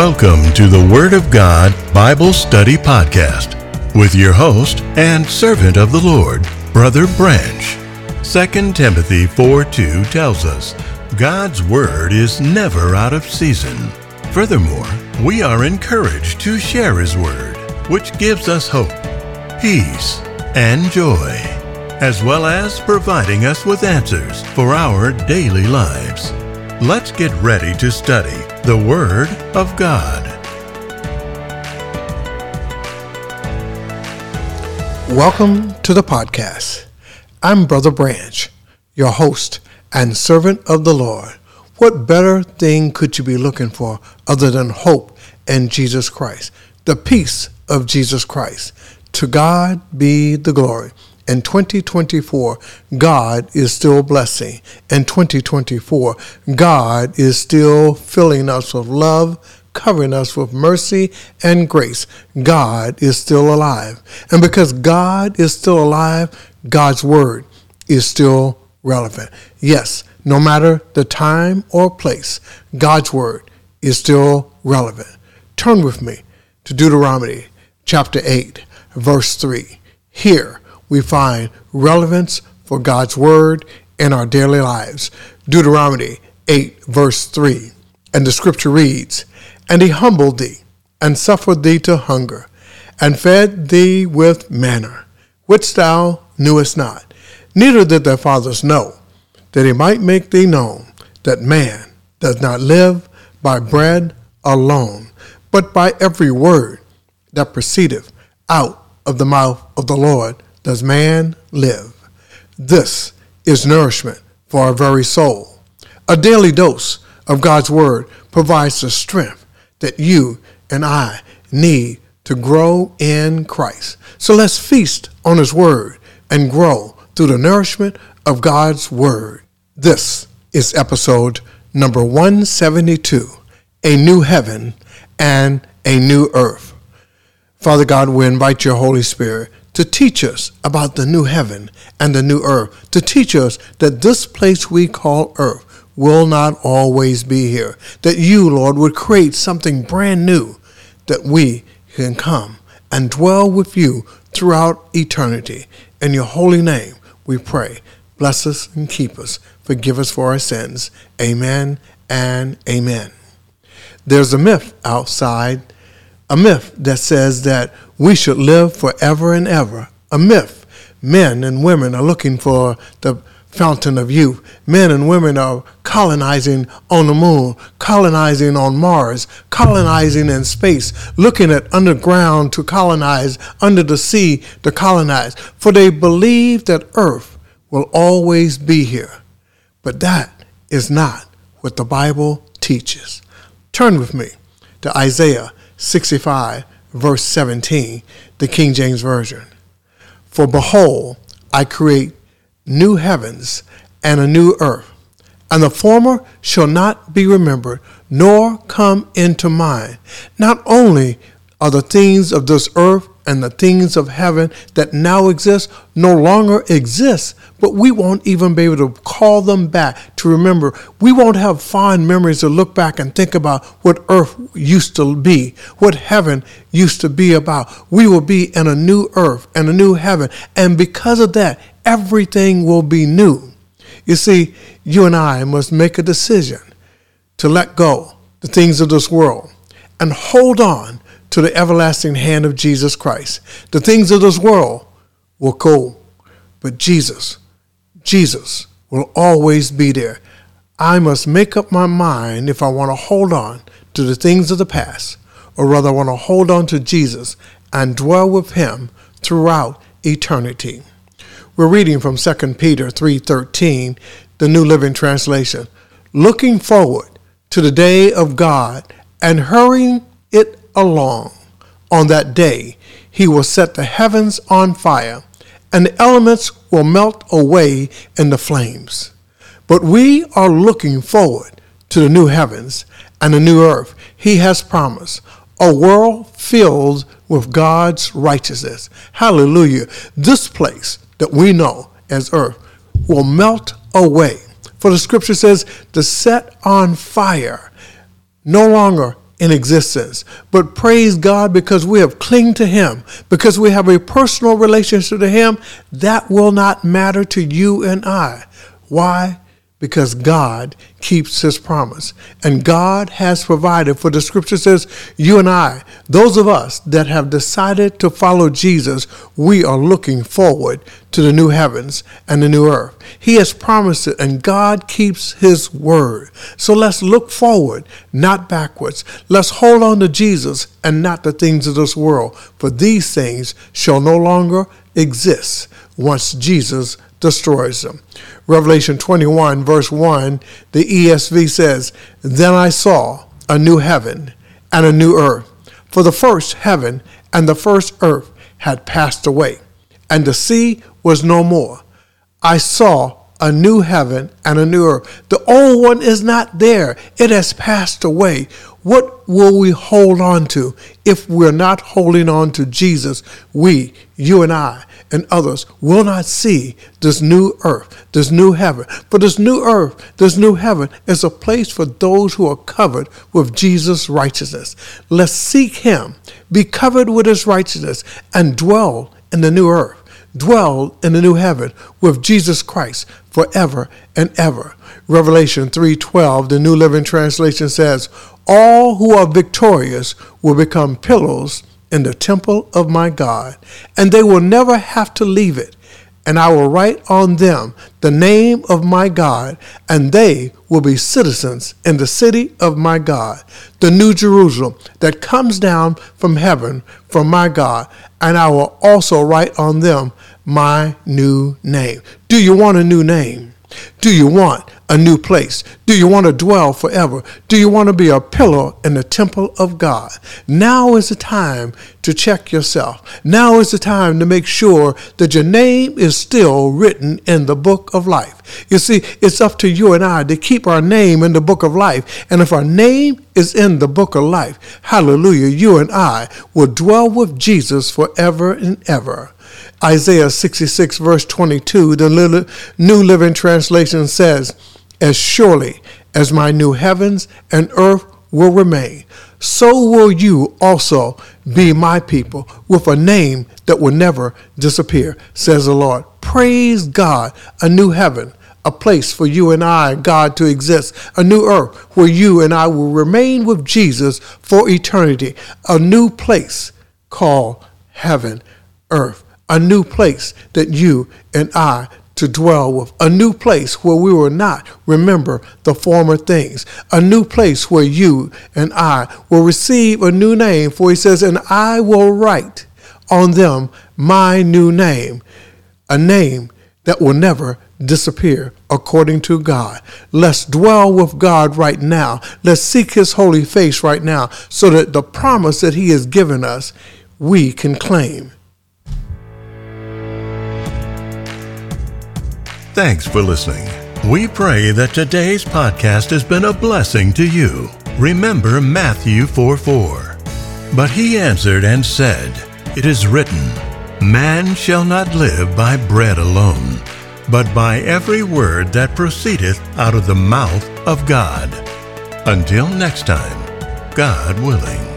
Welcome to the Word of God Bible Study Podcast with your host and servant of the Lord, Brother Branch. 2 Timothy 4 2 tells us God's Word is never out of season. Furthermore, we are encouraged to share His Word, which gives us hope, peace, and joy, as well as providing us with answers for our daily lives. Let's get ready to study the Word of God. Welcome to the podcast. I'm Brother Branch, your host and servant of the Lord. What better thing could you be looking for other than hope in Jesus Christ, the peace of Jesus Christ? To God be the glory in 2024, God is still blessing. In 2024, God is still filling us with love, covering us with mercy and grace. God is still alive. And because God is still alive, God's word is still relevant. Yes, no matter the time or place, God's word is still relevant. Turn with me to Deuteronomy chapter 8, verse 3. Here, we find relevance for God's word in our daily lives. Deuteronomy 8, verse 3. And the scripture reads, And he humbled thee, and suffered thee to hunger, and fed thee with manna, which thou knewest not, neither did thy fathers know, that he might make thee known that man does not live by bread alone, but by every word that proceedeth out of the mouth of the Lord does man live. This is nourishment for our very soul. A daily dose of God's Word provides the strength that you and I need to grow in Christ. So let's feast on His Word and grow through the nourishment of God's Word. This is episode number 172 A New Heaven and a New Earth. Father God, we invite your Holy Spirit to teach us about the new heaven and the new earth, to teach us that this place we call earth will not always be here, that you, Lord, would create something brand new that we can come and dwell with you throughout eternity. In your holy name, we pray. Bless us and keep us. Forgive us for our sins. Amen and amen. There's a myth outside a myth that says that we should live forever and ever. A myth. Men and women are looking for the fountain of youth. Men and women are colonizing on the moon, colonizing on Mars, colonizing in space, looking at underground to colonize, under the sea to colonize. For they believe that Earth will always be here. But that is not what the Bible teaches. Turn with me to Isaiah 65, verse 17, the King James Version. For behold, I create new heavens and a new earth, and the former shall not be remembered, nor come into mind. Not only are the things of this earth and the things of heaven that now exist no longer exist, but we won't even be able to call them back to remember. We won't have fond memories to look back and think about what earth used to be, what heaven used to be about. We will be in a new earth and a new heaven. And because of that, everything will be new. You see, you and I must make a decision to let go the things of this world and hold on to the everlasting hand of Jesus Christ. The things of this world will go, but Jesus, Jesus will always be there. I must make up my mind if I want to hold on to the things of the past, or rather, I want to hold on to Jesus and dwell with Him throughout eternity. We're reading from 2 Peter 3:13, the New Living Translation, looking forward to the day of God and hurrying along. On that day, he will set the heavens on fire, and the elements will melt away in the flames. But we are looking forward to the new heavens and the new earth he has promised, a world filled with God's righteousness. Hallelujah. This place that we know as earth will melt away. For the scripture says, to set on fire, no longer in existence. But praise God because we have clinged to Him, because we have a personal relationship to Him, that will not matter to you and I. Why? Because God keeps his promise. And God has provided, for the scripture says, you and I, those of us that have decided to follow Jesus, we are looking forward to the new heavens and the new earth. He has promised it, and God keeps his word. So let's look forward, not backwards. Let's hold on to Jesus and not the things of this world, for these things shall no longer exist once Jesus destroys them. Revelation 21, verse 1, the ESV says, Then I saw a new heaven and a new earth. For the first heaven and the first earth had passed away, and the sea was no more. I saw a new heaven and a new earth. The old one is not there, it has passed away. What will we hold on to if we're not holding on to Jesus? We, you and I, and others will not see this new earth, this new heaven. For this new earth, this new heaven is a place for those who are covered with Jesus' righteousness. Let's seek Him, be covered with His righteousness, and dwell in the new earth dwell in the new heaven with Jesus Christ forever and ever. Revelation 3:12, the New Living Translation says, "All who are victorious will become pillars in the temple of my God, and they will never have to leave it. And I will write on them the name of my God, and they will be citizens in the city of my God, the new Jerusalem that comes down from heaven from my God, and I will also write on them my new name. Do you want a new name? Do you want a new place? Do you want to dwell forever? Do you want to be a pillar in the temple of God? Now is the time to check yourself. Now is the time to make sure that your name is still written in the book of life. You see, it's up to you and I to keep our name in the book of life. And if our name is in the book of life, hallelujah, you and I will dwell with Jesus forever and ever. Isaiah 66, verse 22, the New Living Translation says, As surely as my new heavens and earth will remain, so will you also be my people with a name that will never disappear, says the Lord. Praise God, a new heaven, a place for you and I, God, to exist, a new earth where you and I will remain with Jesus for eternity, a new place called heaven, earth a new place that you and I to dwell with, a new place where we will not remember the former things, a new place where you and I will receive a new name. For he says, And I will write on them my new name, a name that will never disappear according to God. Let's dwell with God right now. Let's seek his holy face right now so that the promise that he has given us, we can claim Thanks for listening. We pray that today's podcast has been a blessing to you. Remember Matthew 4 4. But he answered and said, It is written, Man shall not live by bread alone, but by every word that proceedeth out of the mouth of God. Until next time, God willing.